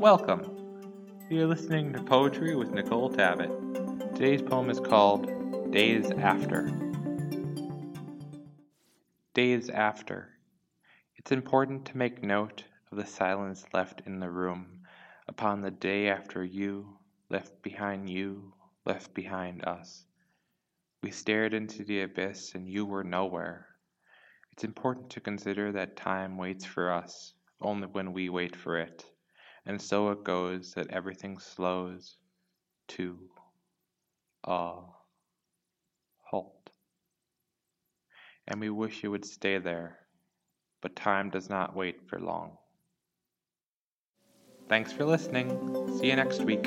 Welcome! You're listening to Poetry with Nicole Tabbitt. Today's poem is called Days After. Days After. It's important to make note of the silence left in the room upon the day after you, left behind you, left behind us. We stared into the abyss and you were nowhere. It's important to consider that time waits for us only when we wait for it. And so it goes that everything slows to a halt. And we wish you would stay there, but time does not wait for long. Thanks for listening. See you next week.